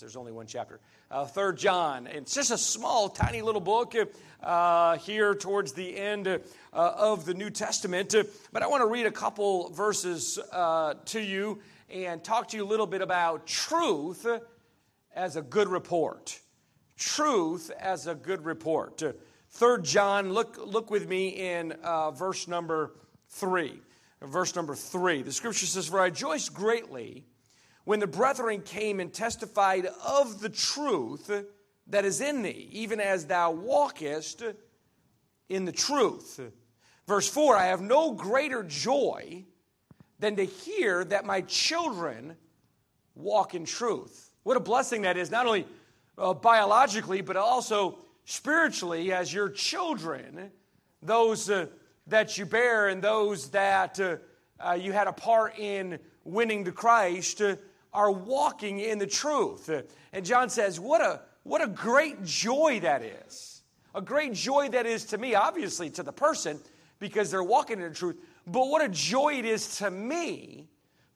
there's only one chapter. Uh, Third John. It's just a small, tiny little book uh, here towards the end uh, of the New Testament. but I want to read a couple verses uh, to you and talk to you a little bit about truth as a good report. Truth as a good report. Third John, look, look with me in uh, verse number three. Verse number three. The scripture says, For I rejoice greatly when the brethren came and testified of the truth that is in thee, even as thou walkest in the truth. Verse 4 I have no greater joy than to hear that my children walk in truth. What a blessing that is, not only uh, biologically, but also spiritually, as your children, those uh, that you bear and those that uh, uh you had a part in winning to Christ uh, are walking in the truth. And John says, What a, what a great joy that is. A great joy that is to me, obviously to the person, because they're walking in the truth. But what a joy it is to me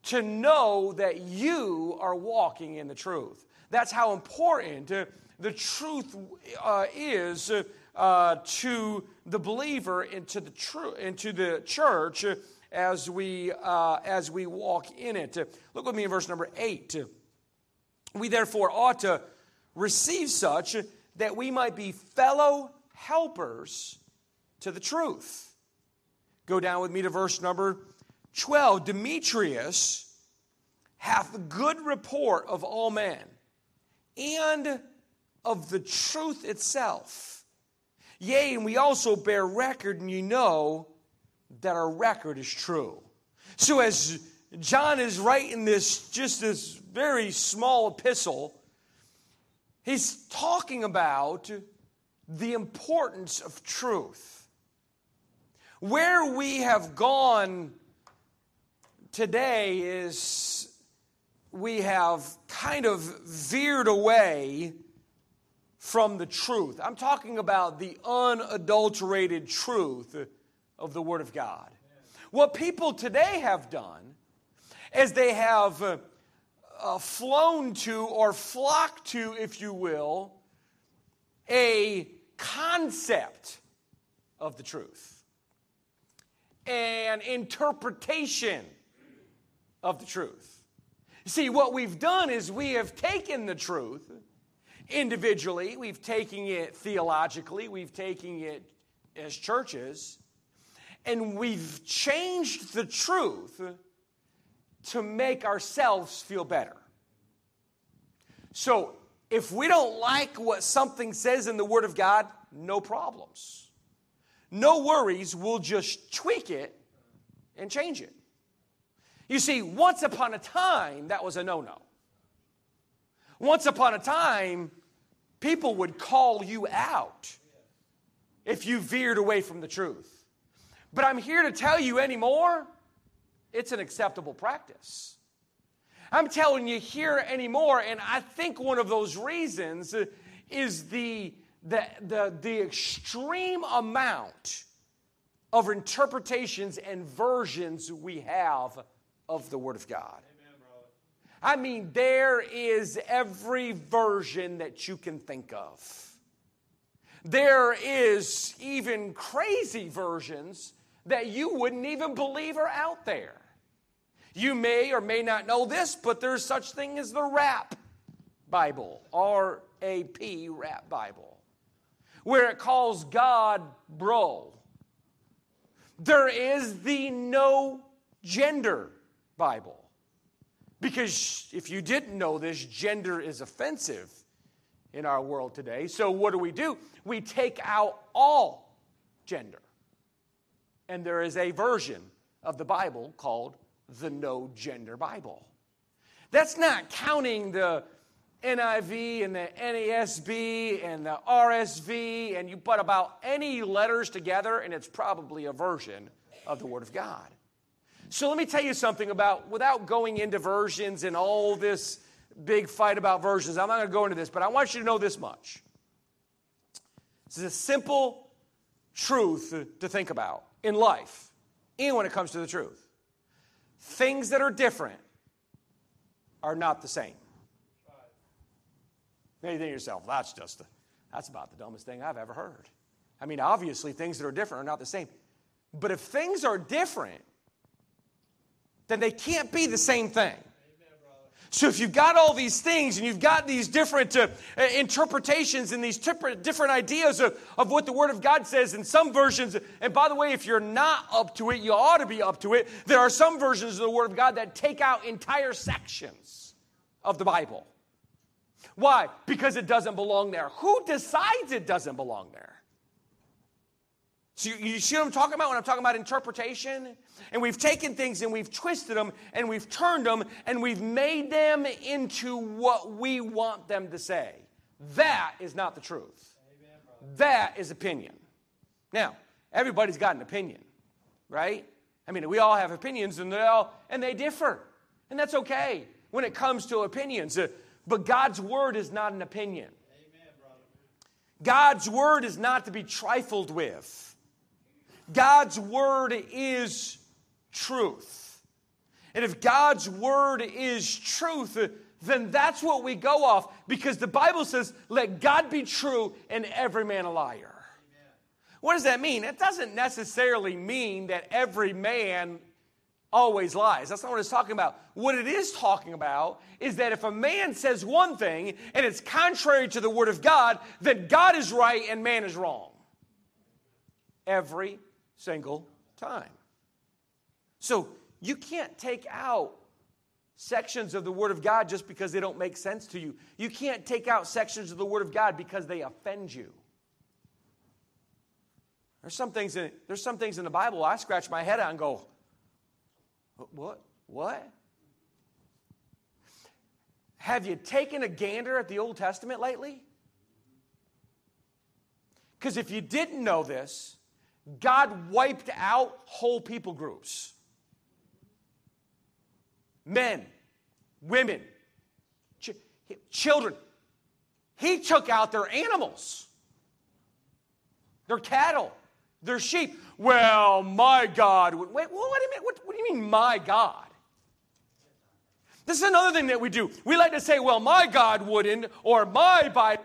to know that you are walking in the truth. That's how important uh, the truth uh, is uh, to the believer, into the, tr- into the church as we, uh, as we walk in it. Look with me in verse number 8. We therefore ought to receive such that we might be fellow helpers to the truth. Go down with me to verse number 12. Demetrius hath good report of all men and of the truth itself. Yea, and we also bear record, and you know that our record is true. So as John is writing this, just this very small epistle, he's talking about the importance of truth. Where we have gone today is we have kind of veered away from the truth. I'm talking about the unadulterated truth of the Word of God. What people today have done is they have uh, uh, flown to or flocked to, if you will, a concept of the truth, an interpretation of the truth. See, what we've done is we have taken the truth individually, we've taken it theologically, we've taken it as churches, and we've changed the truth to make ourselves feel better. So, if we don't like what something says in the Word of God, no problems. No worries, we'll just tweak it and change it. You see, once upon a time, that was a no no. Once upon a time, people would call you out if you veered away from the truth. But I'm here to tell you anymore, it's an acceptable practice. I'm telling you here anymore, and I think one of those reasons is the, the, the, the extreme amount of interpretations and versions we have of the Word of God. I mean, there is every version that you can think of. There is even crazy versions that you wouldn't even believe are out there. You may or may not know this, but there's such thing as the Rap Bible, R A P Rap Bible, where it calls God bro. There is the no gender Bible. Because if you didn't know this, gender is offensive in our world today. So what do we do? We take out all gender. And there is a version of the Bible called the No Gender Bible. That's not counting the NIV and the NASB and the RSV, and you put about any letters together, and it's probably a version of the Word of God. So let me tell you something about, without going into versions and all this big fight about versions, I'm not going to go into this, but I want you to know this much. This is a simple truth to think about in life and when it comes to the truth. Things that are different are not the same. Now you think to yourself, that's just, a, that's about the dumbest thing I've ever heard. I mean, obviously, things that are different are not the same. But if things are different, then they can't be the same thing. So if you've got all these things and you've got these different uh, uh interpretations and these different ideas of, of what the Word of God says in some versions, and by the way, if you're not up to it, you ought to be up to it. There are some versions of the Word of God that take out entire sections of the Bible. Why? Because it doesn't belong there. Who decides it doesn't belong there? So you, you, see what I'm talking about when I'm talking about interpretation? And we've taken things and we've twisted them and we've turned them and we've made them into what we want them to say. That is not the truth. Amen, that is opinion. Now, everybody's got an opinion, right? I mean, we all have opinions and they all and they differ. And that's okay when it comes to opinions. Uh, but God's word is not an opinion. Amen, God's word is not to be trifled with. God's word is truth. And if God's word is truth, then that's what we go off because the Bible says, let God be true and every man a liar. Amen. What does that mean? It doesn't necessarily mean that every man always lies. That's not what it's talking about. What it is talking about is that if a man says one thing and it's contrary to the word of God, then God is right and man is wrong. Every single time. So you can't take out sections of the Word of God just because they don't make sense to you. You can't take out sections of the Word of God because they offend you. There's some things in, there's some things in the Bible I scratch my head on and go, what? What? Have you taken a gander at the Old Testament lately? Because if you didn't know this, God wiped out whole people groups men, women, ch- children. He took out their animals, their cattle, their sheep. Well, my God. Wait, what, do, you mean, what, what do you mean, my God? This is another thing that we do. We like to say, well, my God wouldn't, or my Bible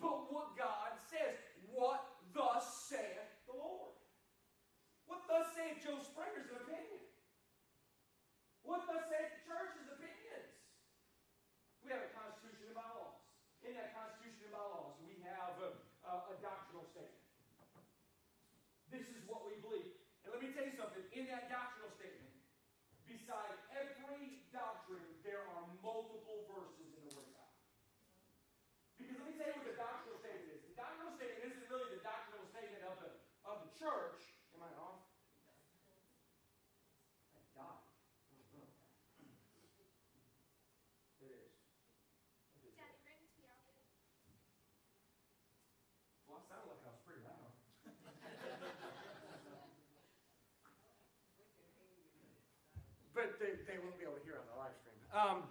but what God says. What thus saith the Lord? What thus saith Joe Springer's opinion? What thus saith the church's opinions? We have a constitution and bylaws. In that constitution and bylaws, we have a, a, a doctrinal statement. This is what we believe. And let me tell you something. In that doctrinal statement, beside every doctrine, there are multiple verses in the Word of God. Because let me tell you what the doctrinal statement is. The doctrinal statement isn't really the doctrinal statement of the, of the church. Am I off? I died. It is. Well, I sound like I was pretty loud. but they, they won't be able to hear on the live stream. Um,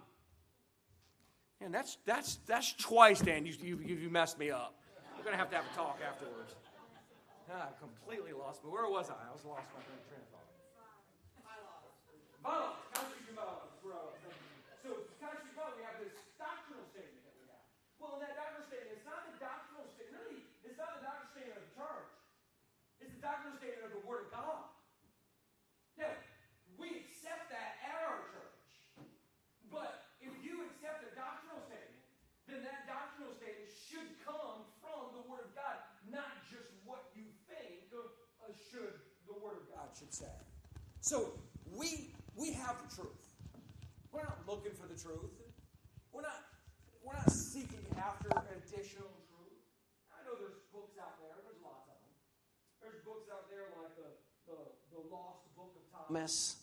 and that's that's that's twice, Dan. You you, you messed me up. We're gonna have to have a talk afterwards. Ah, I completely lost But Where was I? I was lost my train of thought. Bylaws. So Constitution bylaws, we have this doctrinal statement that we have. Well, in that doctrinal statement, it's not the doctrinal statement. Really, it's not the doctrinal statement of the church. It's the doctrinal statement of the Word of God. say. So we we have the truth. We're not looking for the truth. We're not we're not seeking after additional truth. I know there's books out there. There's lots of them. There's books out there like the the, the Lost Book of Thomas,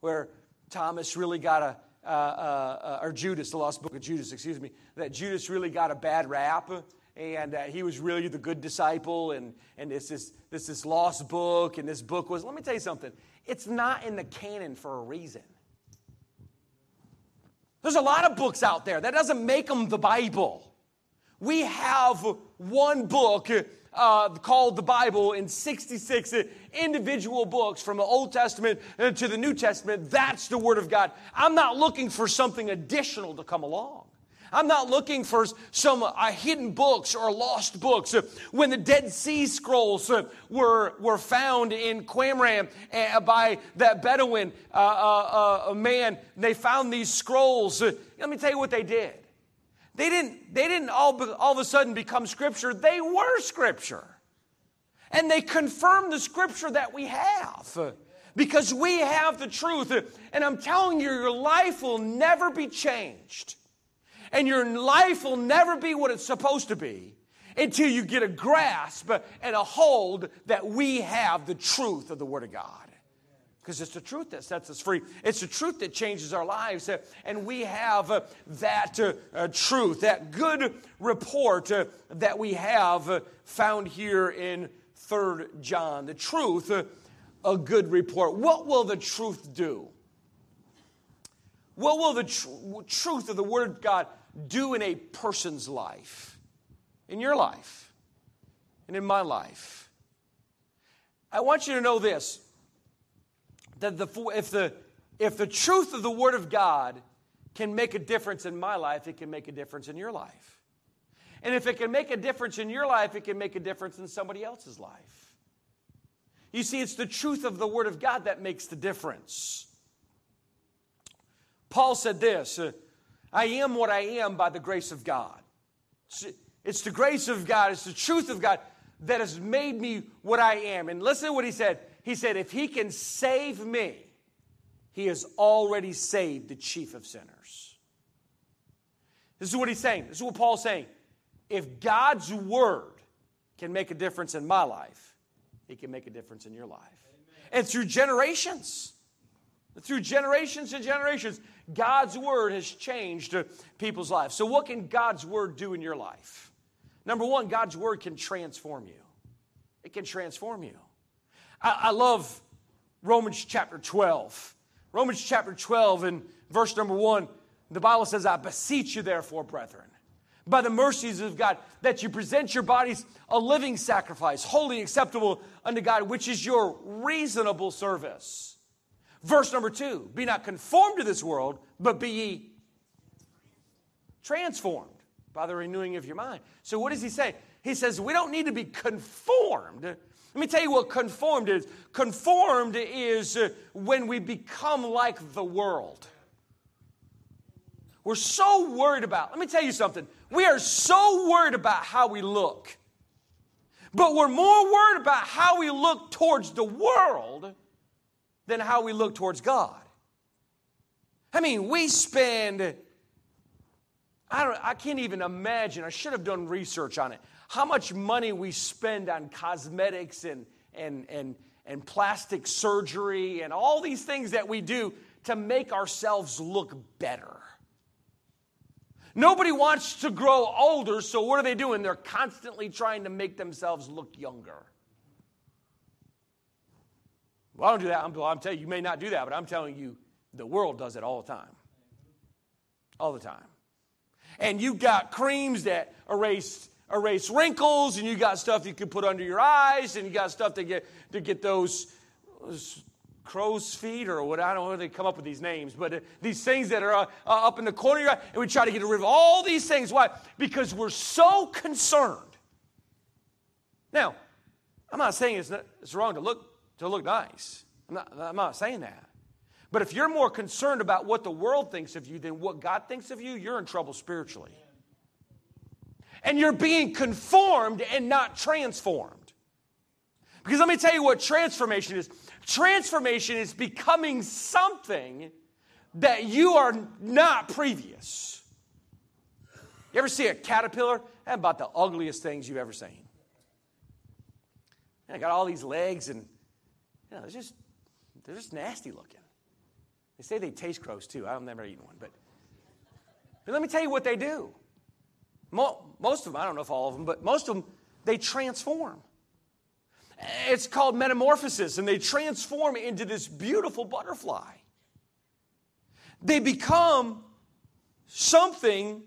where Thomas really got a uh, uh, uh, or Judas, the Lost Book of Judas, excuse me, that Judas really got a bad rap and uh, he was really the good disciple and, and this, is, this this lost book and this book was let me tell you something it's not in the canon for a reason there's a lot of books out there that doesn't make them the bible we have one book uh, called the Bible in 66 individual books from the Old Testament to the New Testament. That's the Word of God. I'm not looking for something additional to come along. I'm not looking for some uh, hidden books or lost books. When the Dead Sea Scrolls uh, were, were found in Qumran uh, by that Bedouin uh, uh, uh man, they found these scrolls. let me tell you what they did. They didn't, they didn't all, all of a sudden become Scripture, they were Scripture. And they confirmed the Scripture that we have because we have the truth. And I'm telling you, your life will never be changed and your life will never be what it's supposed to be until you get a grasp and a hold that we have the truth of the Word of God. Because it's the truth that sets us free. It's the truth that changes our lives. Uh, and we have uh, that uh, truth, that good report that we have found here in 3 John. The truth, a good report. What will the truth do? What will the tr- truth of the Word of God do in a person's life, in your life, and in my life. I want you to know this that the, if, the, if the truth of the Word of God can make a difference in my life, it can make a difference in your life. And if it can make a difference in your life, it can make a difference in somebody else's life. You see, it's the truth of the Word of God that makes the difference. Paul said this uh, I am what I am by the grace of God. It's the grace of God, it's the truth of God that has made me what I am. And listen to what he said. He said, If he can save me, he has already saved the chief of sinners. This is what he's saying. This is what Paul's saying. If God's word can make a difference in my life, it can make a difference in your life. Amen. And through generations, through generations and generations, God's word has changed people's lives. So, what can God's word do in your life? Number one, God's word can transform you. It can transform you. I, I love Romans chapter 12. Romans chapter 12 and verse number one, the Bible says, I beseech you, therefore, brethren, by the mercies of God, that you present your bodies a living sacrifice, holy, acceptable unto God, which is your reasonable service. Verse number two Be not conformed to this world, but be ye transformed by the renewing of your mind. So, what does he say? He says, We don't need to be conformed. Let me tell you what conformed is. Conformed is uh, when we become like the world. We're so worried about, let me tell you something. We are so worried about how we look. But we're more worried about how we look towards the world than how we look towards God. I mean, we spend, I, don't, I can't even imagine, I should have done research on it, how much money we spend on cosmetics and, and, and, and plastic surgery and all these things that we do to make ourselves look better. Nobody wants to grow older, so what are they doing? They're constantly trying to make themselves look younger. Well, I don't do that. I'm, I'm telling you, you may not do that, but I'm telling you, the world does it all the time. All the time. And you've got creams that erase erase wrinkles, and you got stuff you can put under your eyes, and you got stuff to get to get those, those crow's feet or what I don't know they come up with these names, but uh, these things that are uh, uh, up in the corner of your eye, and we try to get rid of all these things. Why? Because we're so concerned. Now, I'm not saying it's, not, it's wrong to look to look nice. I'm not, I'm not saying that. But if you're more concerned about what the world thinks of you than what God thinks of you, you're in trouble spiritually. And you're being conformed and not transformed. Because let me tell you what transformation is transformation is becoming something that you are not previous. You ever see a caterpillar? That's about the ugliest things you've ever seen. I got all these legs, and you know, they're just they're just nasty looking. They say they taste gross too. I've never eaten one, but but let me tell you what they do. Most of them, I don't know if all of them, but most of them, they transform. It's called metamorphosis, and they transform into this beautiful butterfly. They become something,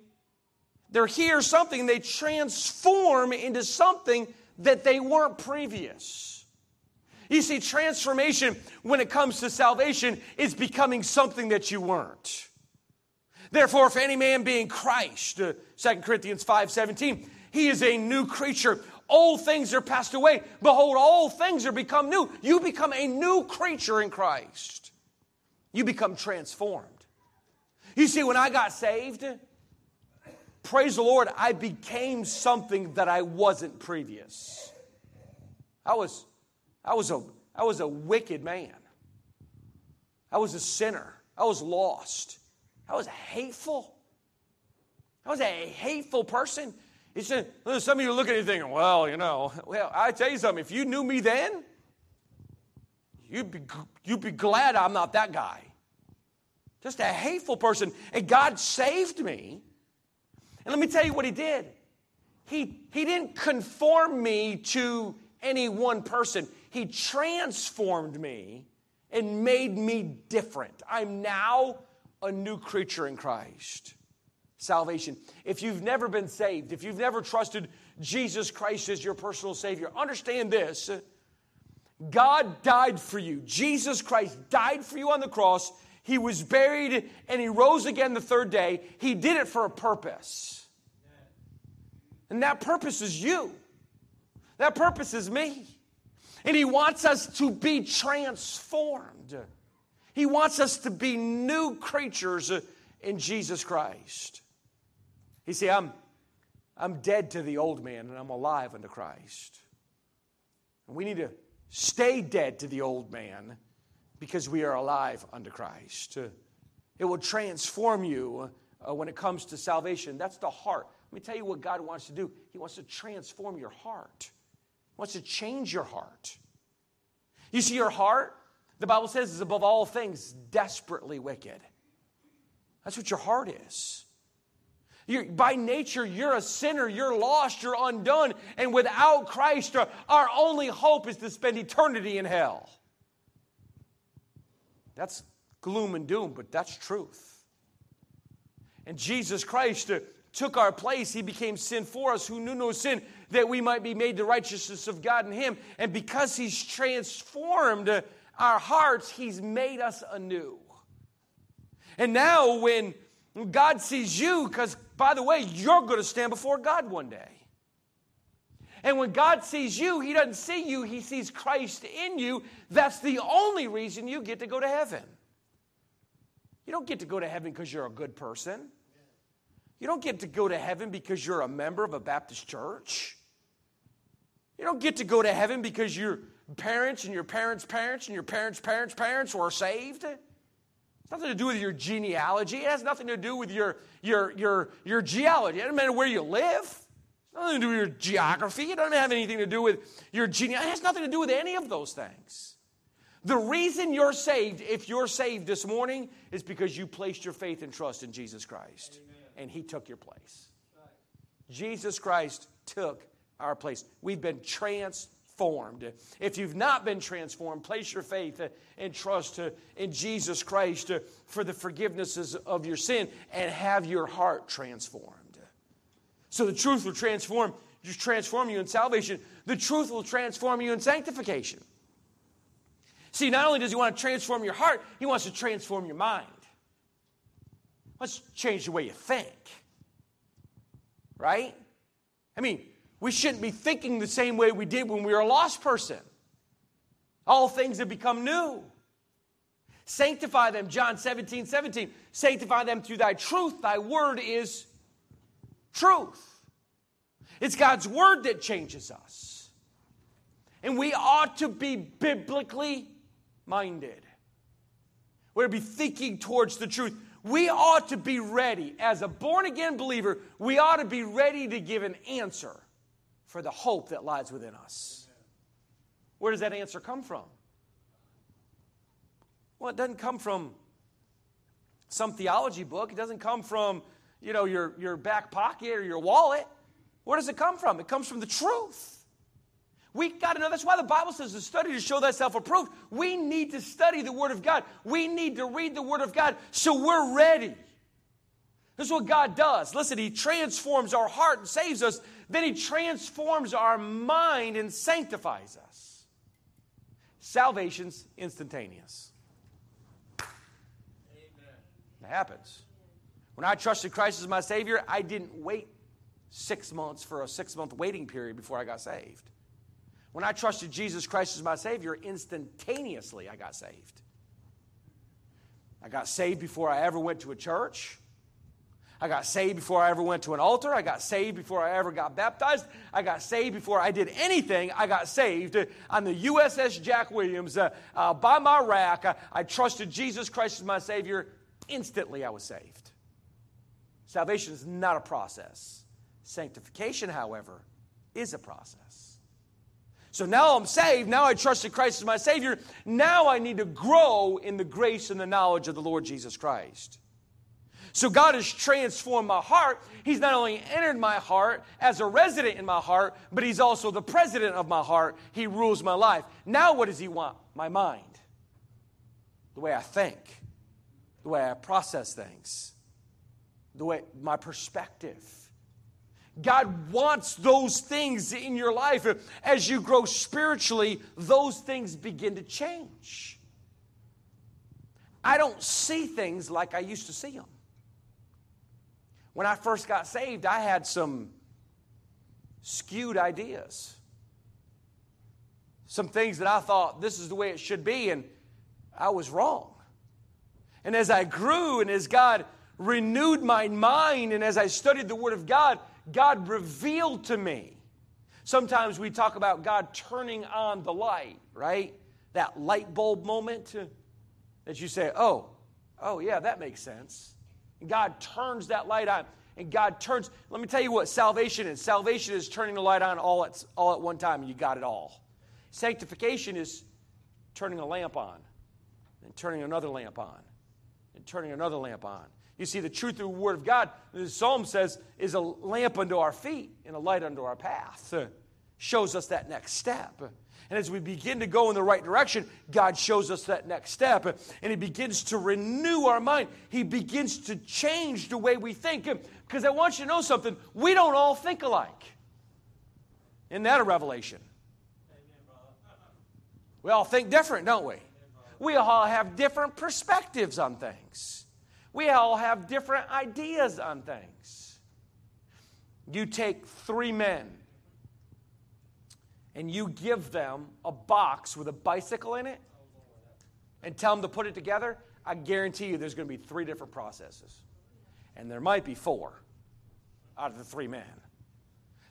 they're here, something, they transform into something that they weren't previous. You see, transformation when it comes to salvation is becoming something that you weren't. Therefore, if any man be in Christ, uh, 2 Corinthians 5 17, he is a new creature. Old things are passed away. Behold, all things are become new. You become a new creature in Christ. You become transformed. You see, when I got saved, praise the Lord, I became something that I wasn't previous. I was, I was, a, I was a wicked man. I was a sinner. I was lost. I was hateful. I was a hateful person. He said, some of you looking at you thinking, well, you know, well, I tell you something, if you knew me then, you'd be, you'd be glad I'm not that guy. Just a hateful person. And God saved me. And let me tell you what He did. He, he didn't conform me to any one person, He transformed me and made me different. I'm now a new creature in Christ salvation. If you've never been saved, if you've never trusted Jesus Christ as your personal Savior, understand this God died for you. Jesus Christ died for you on the cross. He was buried and he rose again the third day. He did it for a purpose. And that purpose is you. That purpose is me. And he wants us to be transformed. He wants us to be new creatures in Jesus Christ. He said, I'm, I'm dead to the old man and I'm alive unto Christ. And we need to stay dead to the old man because we are alive unto Christ. It will transform you uh, when it comes to salvation. That's the heart. Let me tell you what God wants to do. He wants to transform your heart, He wants to change your heart. You see, your heart, the Bible says, is above all things desperately wicked. That's what your heart is. You're, by nature, you're a sinner, you're lost, you're undone, and without Christ, uh, our only hope is to spend eternity in hell. That's gloom and doom, but that's truth. And Jesus Christ uh, took our place. He became sin for us who knew no sin, that we might be made the righteousness of God in Him. And because He's transformed our hearts, He's made us anew. And now, when God sees you, because by the way, you're going to stand before God one day. And when God sees you, He doesn't see you, He sees Christ in you. That's the only reason you get to go to heaven. You don't get to go to heaven because you're a good person. You don't get to go to heaven because you're a member of a Baptist church. You don't get to go to heaven because your parents and your parents' parents and your parents' parents' parents were saved. It's nothing to do with your genealogy. It has nothing to do with your, your, your, your geology. It doesn't matter where you live. It's nothing to do with your geography. It doesn't have anything to do with your genealogy. It has nothing to do with any of those things. The reason you're saved, if you're saved this morning, is because you placed your faith and trust in Jesus Christ. Amen. And He took your place. Jesus Christ took our place. We've been transformed. If you've not been transformed, place your faith and trust in Jesus Christ for the forgivenesses of your sin and have your heart transformed. So the truth will transform, transform you in salvation. The truth will transform you in sanctification. See, not only does he want to transform your heart, he wants to transform your mind. Let's change the way you think. Right? I mean, we shouldn't be thinking the same way we did when we were a lost person. All things have become new. Sanctify them, John 17, 17. Sanctify them through thy truth. Thy word is truth. It's God's word that changes us. And we ought to be biblically minded. We're to be thinking towards the truth. We ought to be ready, as a born again believer, we ought to be ready to give an answer for the hope that lies within us. Where does that answer come from? Well, it doesn't come from some theology book. It doesn't come from, you know, your, your back pocket or your wallet. Where does it come from? It comes from the truth. We got to know. That's why the Bible says to study to show thyself approved. We need to study the Word of God. We need to read the Word of God so we're ready. This is what God does. Listen, He transforms our heart and saves us. Then He transforms our mind and sanctifies us. Salvation's instantaneous. Amen. It happens. When I trusted Christ as my Savior, I didn't wait six months for a six month waiting period before I got saved. When I trusted Jesus Christ as my Savior, instantaneously I got saved. I got saved before I ever went to a church. I got saved before I ever went to an altar. I got saved before I ever got baptized. I got saved before I did anything. I got saved on the USS Jack Williams uh, uh, by my rack. I, I trusted Jesus Christ as my Savior. Instantly, I was saved. Salvation is not a process. Sanctification, however, is a process. So now I'm saved. Now I trust in Christ as my Savior. Now I need to grow in the grace and the knowledge of the Lord Jesus Christ. So God has transformed my heart. He's not only entered my heart as a resident in my heart, but He's also the president of my heart. He rules my life. Now, what does He want? My mind, the way I think, the way I process things, the way my perspective. God wants those things in your life. As you grow spiritually, those things begin to change. I don't see things like I used to see them. When I first got saved, I had some skewed ideas. Some things that I thought this is the way it should be, and I was wrong. And as I grew and as God renewed my mind and as I studied the Word of God, God revealed to me. Sometimes we talk about God turning on the light, right? That light bulb moment that you say, oh, oh, yeah, that makes sense. And God turns that light on. And God turns, let me tell you what salvation is. Salvation is turning the light on all at, all at one time, and you got it all. Sanctification is turning a lamp on, and turning another lamp on, and turning another lamp on. You see, the truth of the Word of God, the Psalm says, is a lamp unto our feet and a light unto our path. Shows us that next step. And as we begin to go in the right direction, God shows us that next step. And He begins to renew our mind. He begins to change the way we think. Because I want you to know something we don't all think alike. Isn't that a revelation? We all think different, don't we? We all have different perspectives on things. We all have different ideas on things. You take three men and you give them a box with a bicycle in it and tell them to put it together, I guarantee you there's going to be three different processes. And there might be four out of the three men.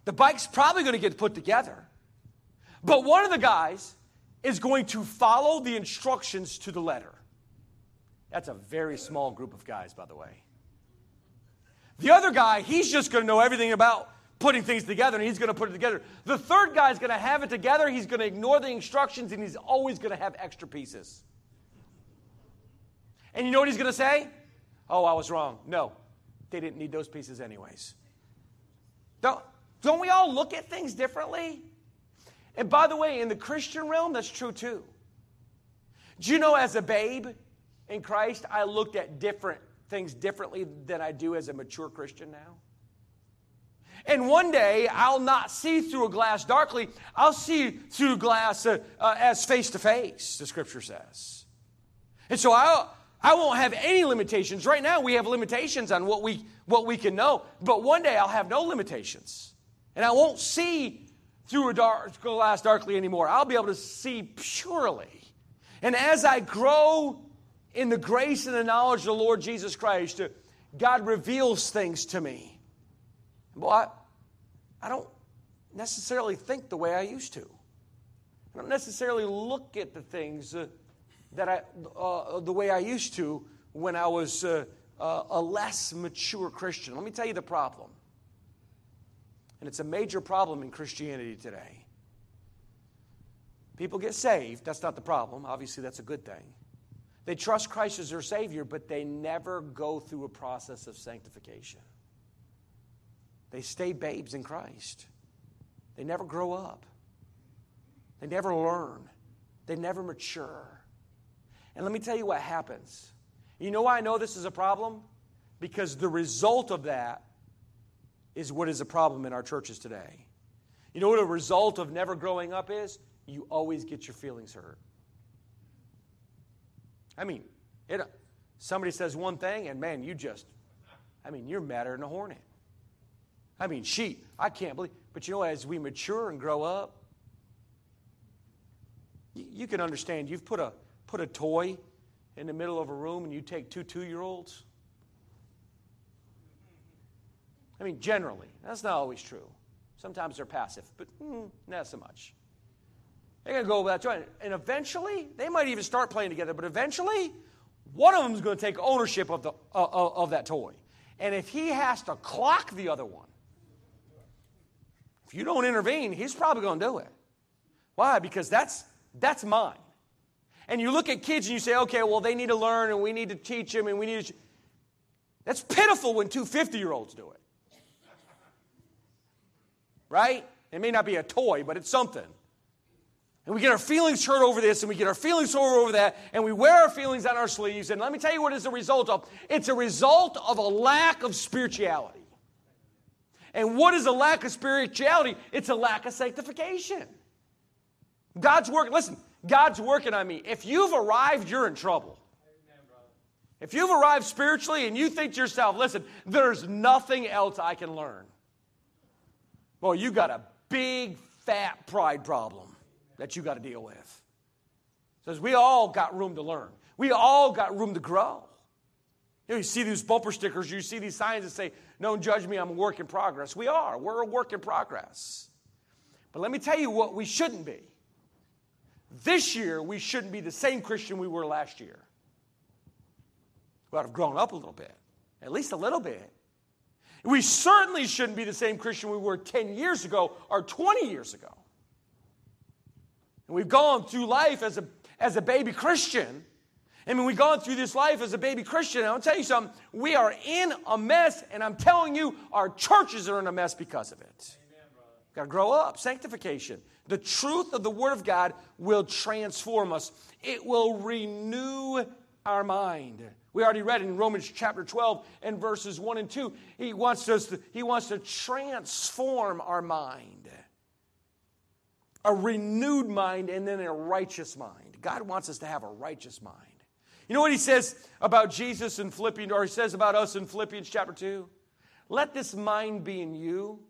The bike's probably going to get put together. But one of the guys is going to follow the instructions to the letter. That's a very small group of guys, by the way. The other guy, he's just going to know everything about putting things together and he's going to put it together. The third guy is going to have it together, he's going to ignore the instructions, and he's always going to have extra pieces. And you know what he's going to say? Oh, I was wrong. No, they didn't need those pieces, anyways. Don't, don't we all look at things differently? And by the way, in the Christian realm, that's true too. Do you know as a babe, in Christ, I looked at different things differently than I do as a mature Christian now. And one day, I'll not see through a glass darkly. I'll see through glass uh, uh, as face to face, the scripture says. And so I, I won't have any limitations. Right now, we have limitations on what we, what we can know. But one day, I'll have no limitations. And I won't see through a dark, glass darkly anymore. I'll be able to see purely. And as I grow in the grace and the knowledge of the Lord Jesus Christ, God reveals things to me. Well, I, I don't necessarily think the way I used to. I don't necessarily look at the things uh, that I, uh, the way I used to when I was uh, uh, a less mature Christian. Let me tell you the problem. And it's a major problem in Christianity today. People get saved. That's not the problem. Obviously, that's a good thing. They trust Christ as their Savior, but they never go through a process of sanctification. They stay babes in Christ. They never grow up. They never learn. They never mature. And let me tell you what happens. You know why I know this is a problem? Because the result of that is what is a problem in our churches today. You know what a result of never growing up is? You always get your feelings hurt. I mean, it, somebody says one thing, and man, you just, I mean, you're madder than a hornet. I mean, sheep, I can't believe. But you know, as we mature and grow up, you, you can understand. You've put a, put a toy in the middle of a room and you take two two year olds. I mean, generally, that's not always true. Sometimes they're passive, but mm, not so much. They're going to go that joint. And eventually, they might even start playing together, but eventually, one of them is going to take ownership of, the, uh, of that toy. And if he has to clock the other one, if you don't intervene, he's probably going to do it. Why? Because that's, that's mine. And you look at kids and you say, okay, well, they need to learn and we need to teach them and we need to. That's pitiful when two 50 year olds do it. Right? It may not be a toy, but it's something. And we get our feelings hurt over this and we get our feelings hurt over that and we wear our feelings on our sleeves. And let me tell you what is the result of it's a result of a lack of spirituality. And what is a lack of spirituality? It's a lack of sanctification. God's working, listen, God's working on me. If you've arrived, you're in trouble. If you've arrived spiritually and you think to yourself, listen, there's nothing else I can learn. Well, you got a big, fat pride problem that you got to deal with. Says we all got room to learn. We all got room to grow. You, know, you see these bumper stickers, you see these signs that say, Don't judge me, I'm a work in progress. We are. We're a work in progress. But let me tell you what we shouldn't be. This year, we shouldn't be the same Christian we were last year. We ought to have grown up a little bit, at least a little bit. We certainly shouldn't be the same Christian we were 10 years ago or 20 years ago. And we've gone through life as a, as a baby Christian. I mean, we've gone through this life as a baby Christian, I'll tell you something, we are in a mess, and I'm telling you, our churches are in a mess because of it. Got to grow up. Sanctification. The truth of the Word of God will transform us, it will renew our mind. We already read in Romans chapter 12 and verses 1 and 2. He wants us to, he wants to transform our mind a renewed mind, and then a righteous mind. God wants us to have a righteous mind. You know what he says about Jesus in Philippians, or he says about us in Philippians chapter 2? Let this mind be in you,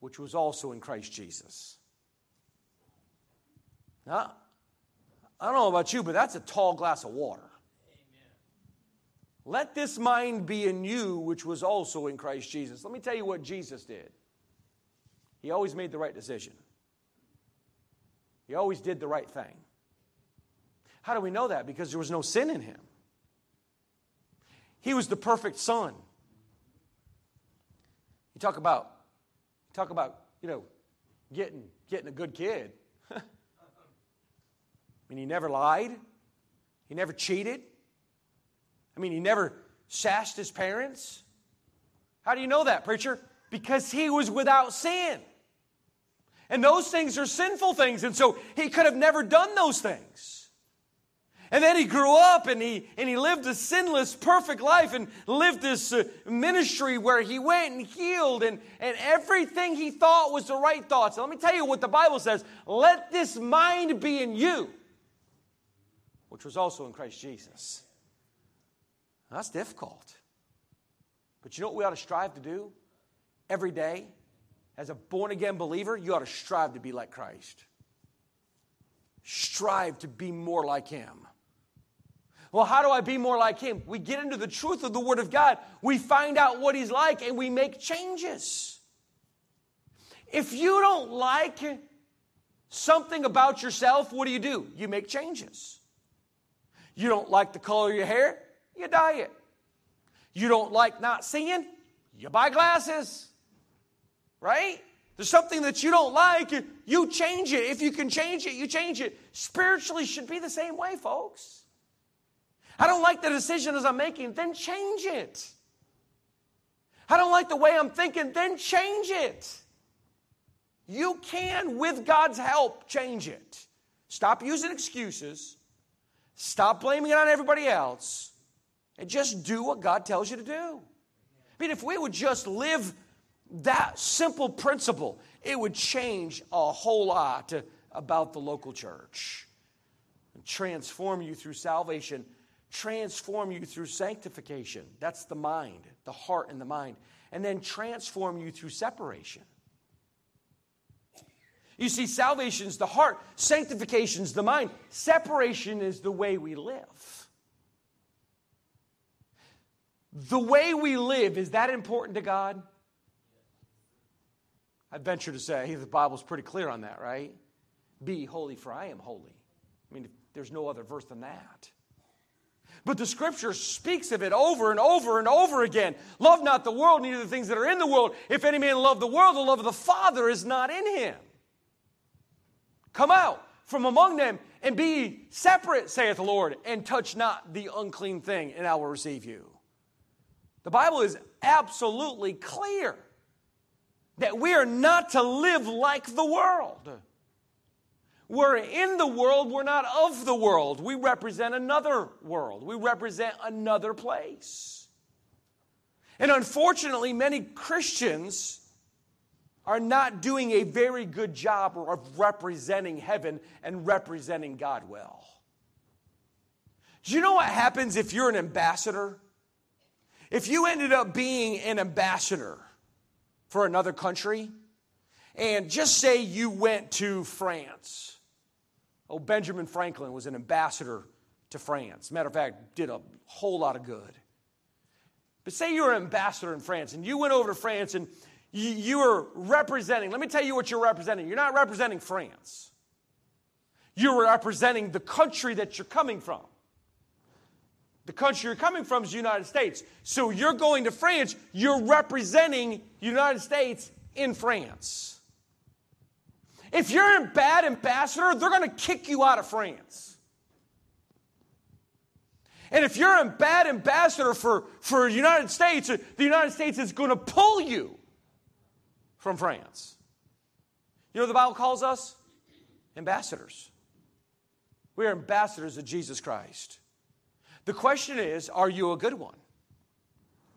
which was also in Christ Jesus. Now, I don't know about you, but that's a tall glass of water. Let this mind be in you, which was also in Christ Jesus. Let me tell you what Jesus did. He always made the right decision. He always did the right thing. How do we know that? Because there was no sin in him. He was the perfect son. You talk about, you talk about, you know, getting getting a good kid. I mean, he never lied. He never cheated. I mean, he never sashed his parents. How do you know that, preacher? Because he was without sin. And those things are sinful things. And so he could have never done those things. And then he grew up and he, and he lived a sinless, perfect life and lived this uh, ministry where he went and healed and, and everything he thought was the right thoughts. let me tell you what the Bible says let this mind be in you, which was also in Christ Jesus. that's difficult. But you know what we ought to strive to do every day? As a born again believer, you ought to strive to be like Christ. Strive to be more like Him. Well, how do I be more like Him? We get into the truth of the Word of God, we find out what He's like, and we make changes. If you don't like something about yourself, what do you do? You make changes. You don't like the color of your hair, you dye it. You don't like not seeing, you buy glasses right? There's something that you don't like, you change it. If you can change it, you change it. Spiritually should be the same way, folks. I don't like the decisions I'm making, then change it. I don't like the way I'm thinking, then change it. You can, with God's help, change it. Stop using excuses. Stop blaming it on everybody else. And just do what God tells you to do. I mean, if we would just live that simple principle, it would change a whole lot about the local church. Transform you through salvation, transform you through sanctification. That's the mind, the heart and the mind. And then transform you through separation. You see, salvation is the heart, sanctification is the mind, separation is the way we live. The way we live, is that important to God? I venture to say the Bible's pretty clear on that, right? Be holy, for I am holy. I mean, there's no other verse than that. But the scripture speaks of it over and over and over again. Love not the world, neither the things that are in the world. If any man love the world, the love of the Father is not in him. Come out from among them and be separate, saith the Lord, and touch not the unclean thing, and I will receive you. The Bible is absolutely clear that we are not to live like the world. We're in the world, we're not of the world. We represent another world, we represent another place. And unfortunately, many Christians are not doing a very good job of representing heaven and representing God well. Do you know what happens if you're an ambassador? If you ended up being an ambassador for another country, and just say you went to France. Oh, Benjamin Franklin was an ambassador to France. Matter of fact, did a whole lot of good. But say you're an ambassador in France and you went over to France and you, you are representing, let me tell you what you're representing. You're not representing France, you're representing the country that you're coming from. The country you're coming from is the United States. So you're going to France, you're representing the United States in France. If you're a bad ambassador, they're going to kick you out of France. And if you're a bad ambassador for, for the United States, the United States is going to pull you from France. You know what the Bible calls us? Ambassadors. We are ambassadors of Jesus Christ. The question is are you a good one?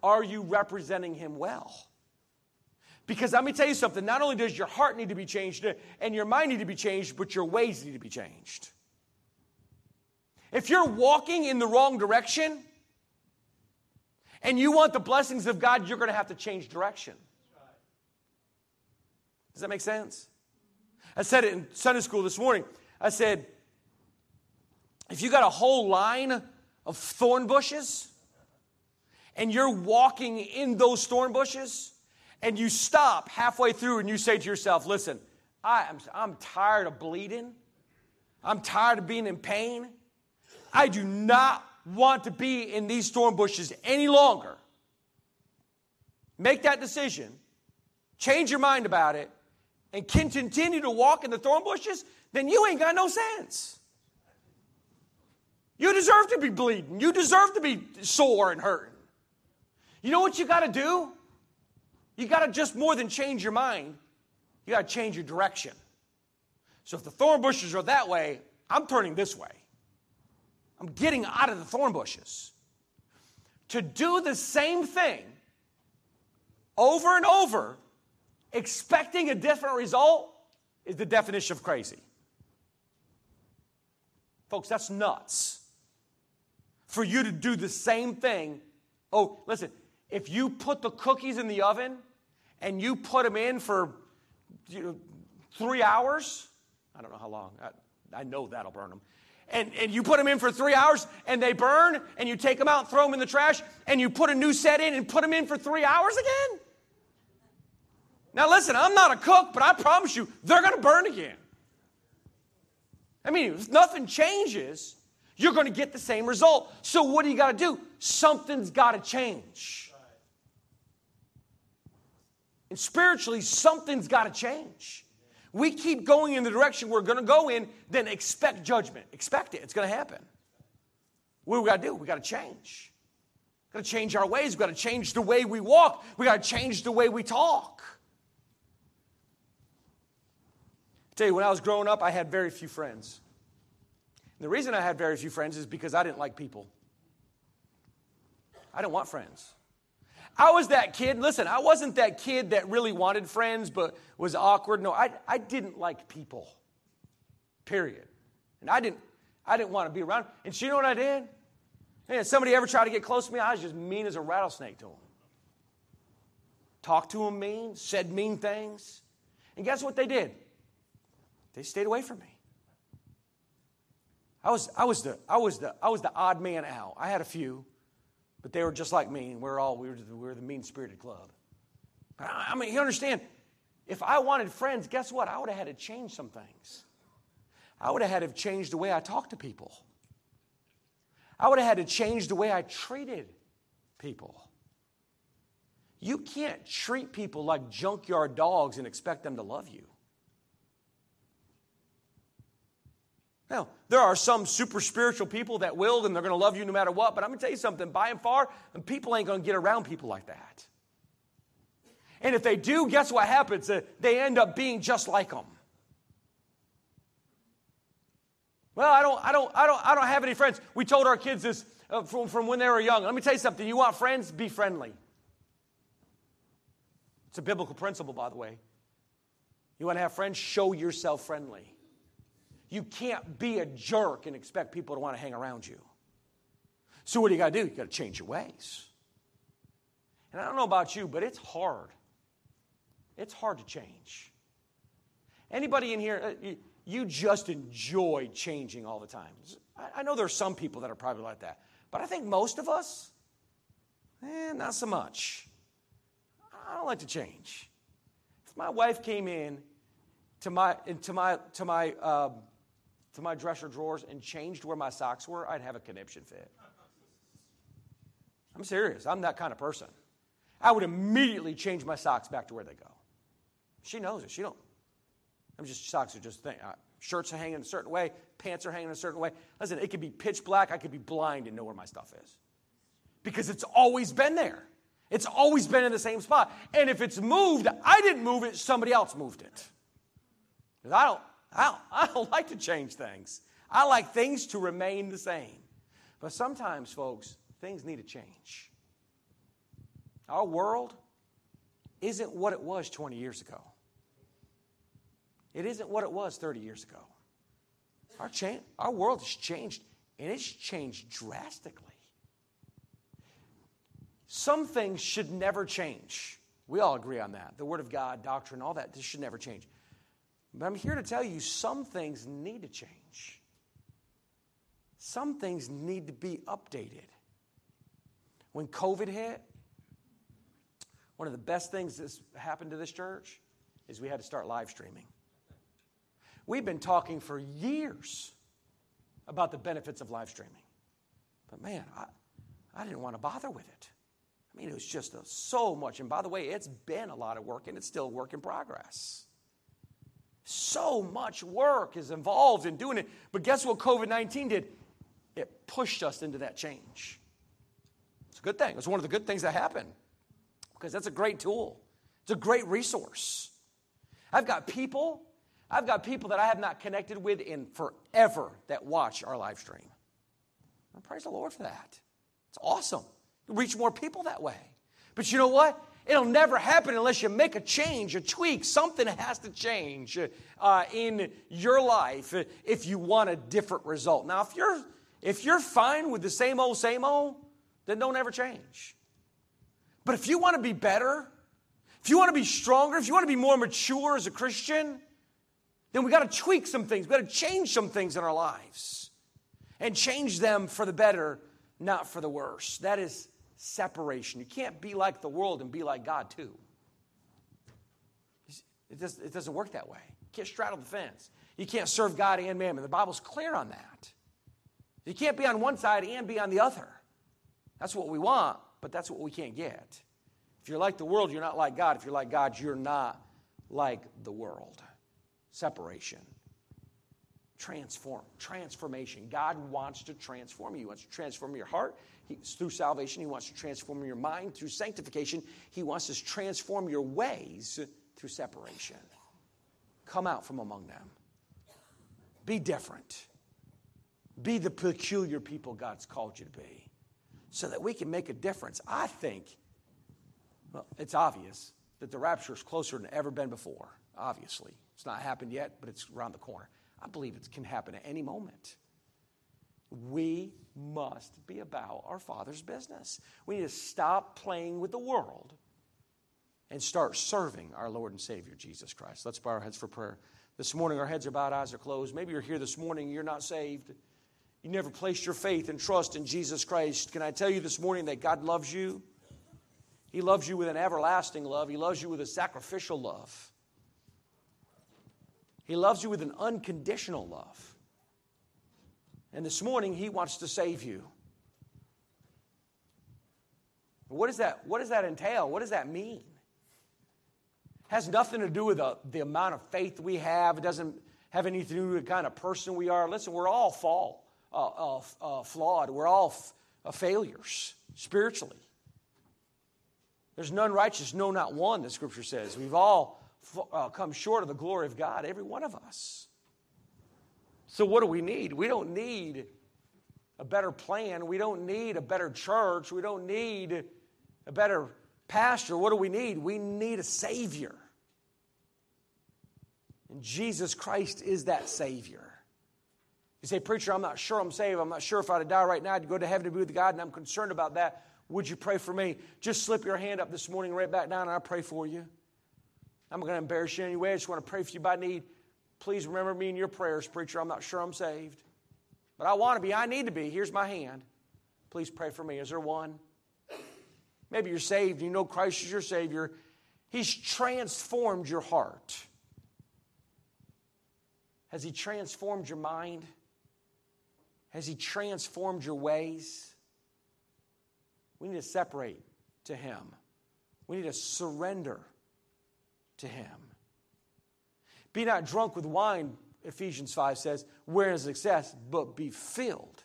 Are you representing him well? Because let me tell you something not only does your heart need to be changed and your mind need to be changed, but your ways need to be changed. If you're walking in the wrong direction and you want the blessings of God, you're going to have to change direction. Does that make sense? I said it in Sunday school this morning. I said, if you got a whole line of thorn bushes and you're walking in those thorn bushes and you stop halfway through and you say to yourself, listen, I, am I'm tired of bleeding. I'm tired of being in pain. I do not want to be in these thorn bushes any longer. Make that decision, change your mind about it, and can continue to walk in the thorn bushes, then you ain't got no sense. You deserve to be bleeding. You deserve to be sore and hurting. You know what you got to do? You got to just more than change your mind, you got to change your direction. So if the thorn bushes are that way, I'm turning this way. I'm getting out of the thorn bushes. To do the same thing over and over expecting a different result is the definition of crazy. Folks, that's nuts. For you to do the same thing. Oh, listen, if you put the cookies in the oven and you put them in for you know, three hours, I don't know how long, I, I know that'll burn them. And, and you put them in for three hours and they burn, and you take them out, and throw them in the trash, and you put a new set in and put them in for three hours again? Now, listen, I'm not a cook, but I promise you, they're going to burn again. I mean, if nothing changes, you're going to get the same result. So, what do you got to do? Something's got to change. And spiritually, something's got to change. We keep going in the direction we're going to go in, then expect judgment. Expect it. It's going to happen. What do we got to do? We got to change. Got to change our ways. We got to change the way we walk. We got to change the way we talk. I tell you, when I was growing up, I had very few friends. And the reason I had very few friends is because I didn't like people. I didn't want friends. I was that kid. Listen, I wasn't that kid that really wanted friends but was awkward. No, I, I didn't like people. Period. And I didn't, I didn't want to be around. And you know what I did? Man, if somebody ever tried to get close to me, I was just mean as a rattlesnake to them. Talked to them mean, said mean things. And guess what they did? They stayed away from me. I was, I was, the, I was, the, I was the odd man out. I had a few. But they were just like me, and we're all, we were, we were the mean spirited club. I mean, you understand, if I wanted friends, guess what? I would have had to change some things. I would have had to change the way I talked to people. I would have had to change the way I treated people. You can't treat people like junkyard dogs and expect them to love you. Now, there are some super spiritual people that will, and they're going to love you no matter what, but I'm going to tell you something by and far, people ain't going to get around people like that. And if they do, guess what happens? Uh, they end up being just like them. Well, I don't, I don't, I don't, I don't have any friends. We told our kids this uh, from, from when they were young. Let me tell you something. You want friends? Be friendly. It's a biblical principle, by the way. You want to have friends? Show yourself friendly. You can't be a jerk and expect people to want to hang around you. So, what do you got to do? You got to change your ways. And I don't know about you, but it's hard. It's hard to change. Anybody in here, uh, you just enjoy changing all the time. I know there are some people that are probably like that, but I think most of us, eh, not so much. I don't like to change. If my wife came in to my, to my, to my um, to my dresser drawers and changed where my socks were, I'd have a conniption fit. I'm serious. I'm that kind of person. I would immediately change my socks back to where they go. She knows it. She don't. I'm just socks are just thing. Uh, shirts are hanging a certain way. Pants are hanging a certain way. Listen, it could be pitch black. I could be blind and know where my stuff is because it's always been there. It's always been in the same spot. And if it's moved, I didn't move it. Somebody else moved it. Because I don't. I don't, I don't like to change things. I like things to remain the same. But sometimes, folks, things need to change. Our world isn't what it was 20 years ago. It isn't what it was 30 years ago. Our, cha- our world has changed, and it's changed drastically. Some things should never change. We all agree on that. The Word of God, doctrine, all that, should never change. But I'm here to tell you some things need to change. Some things need to be updated. When COVID hit, one of the best things that's happened to this church is we had to start live streaming. We've been talking for years about the benefits of live streaming. But man, I, I didn't want to bother with it. I mean, it was just a, so much. And by the way, it's been a lot of work and it's still a work in progress. So much work is involved in doing it. But guess what COVID 19 did? It pushed us into that change. It's a good thing. It's one of the good things that happened because that's a great tool, it's a great resource. I've got people, I've got people that I have not connected with in forever that watch our live stream. Praise the Lord for that. It's awesome. Reach more people that way. But you know what? It'll never happen unless you make a change, a tweak. Something has to change uh, in your life if you want a different result. Now, if you're if you're fine with the same old, same old, then don't ever change. But if you want to be better, if you want to be stronger, if you want to be more mature as a Christian, then we got to tweak some things. We got to change some things in our lives and change them for the better, not for the worse. That is separation. You can't be like the world and be like God too. It, does, it doesn't work that way. You can't straddle the fence. You can't serve God and mammon. The Bible's clear on that. You can't be on one side and be on the other. That's what we want, but that's what we can't get. If you're like the world, you're not like God. If you're like God, you're not like the world. Separation. Transform. Transformation. God wants to transform you. He wants to transform your heart he, through salvation. He wants to transform your mind through sanctification. He wants to transform your ways through separation. Come out from among them. Be different. Be the peculiar people God's called you to be so that we can make a difference. I think well, it's obvious that the rapture is closer than ever been before, obviously. It's not happened yet, but it's around the corner. I believe it can happen at any moment. We must be about our Father's business. We need to stop playing with the world and start serving our Lord and Savior, Jesus Christ. Let's bow our heads for prayer. This morning, our heads are bowed, eyes are closed. Maybe you're here this morning, you're not saved. You never placed your faith and trust in Jesus Christ. Can I tell you this morning that God loves you? He loves you with an everlasting love. He loves you with a sacrificial love. He loves you with an unconditional love. And this morning, He wants to save you. What, is that, what does that entail? What does that mean? It has nothing to do with the, the amount of faith we have. It doesn't have anything to do with the kind of person we are. Listen, we're all fall, uh, uh, uh, flawed. We're all f- uh, failures spiritually. There's none righteous, no, not one, the scripture says. We've all uh, come short of the glory of God, every one of us. So, what do we need? We don't need a better plan. We don't need a better church. We don't need a better pastor. What do we need? We need a Savior. And Jesus Christ is that Savior. You say, Preacher, I'm not sure I'm saved. I'm not sure if I'd die right now, I'd go to heaven to be with God, and I'm concerned about that. Would you pray for me? Just slip your hand up this morning, right back down, and I'll pray for you. I'm going to embarrass you anyway. I just want to pray for you by need. Please remember me in your prayers, preacher. I'm not sure I'm saved. But I want to be. I need to be. Here's my hand. Please pray for me. Is there one? Maybe you're saved. You know Christ is your Savior. He's transformed your heart. Has He transformed your mind? Has He transformed your ways? We need to separate to Him. We need to surrender to Him. Be not drunk with wine, Ephesians 5 says, wherein is success, but be filled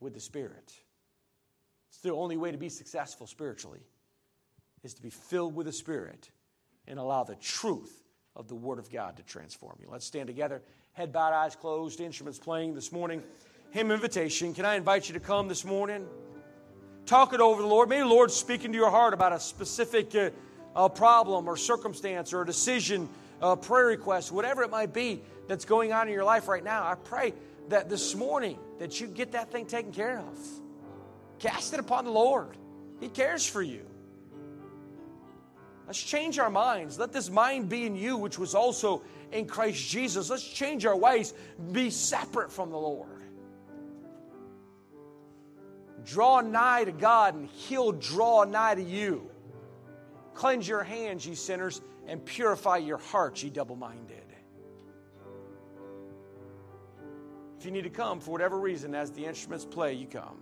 with the Spirit. It's the only way to be successful spiritually, is to be filled with the Spirit and allow the truth of the Word of God to transform you. Let's stand together, head bowed, eyes closed, instruments playing this morning. Hymn invitation. Can I invite you to come this morning? Talk it over the Lord. Maybe the Lord's speaking to your heart about a specific uh, uh, problem or circumstance or a decision, a prayer request, whatever it might be that's going on in your life right now. I pray that this morning that you get that thing taken care of. Cast it upon the Lord. He cares for you. Let's change our minds. Let this mind be in you, which was also in Christ Jesus. Let's change our ways, be separate from the Lord. Draw nigh to God, and He'll draw nigh to you. Cleanse your hands, ye sinners, and purify your hearts, ye double minded. If you need to come for whatever reason, as the instruments play, you come.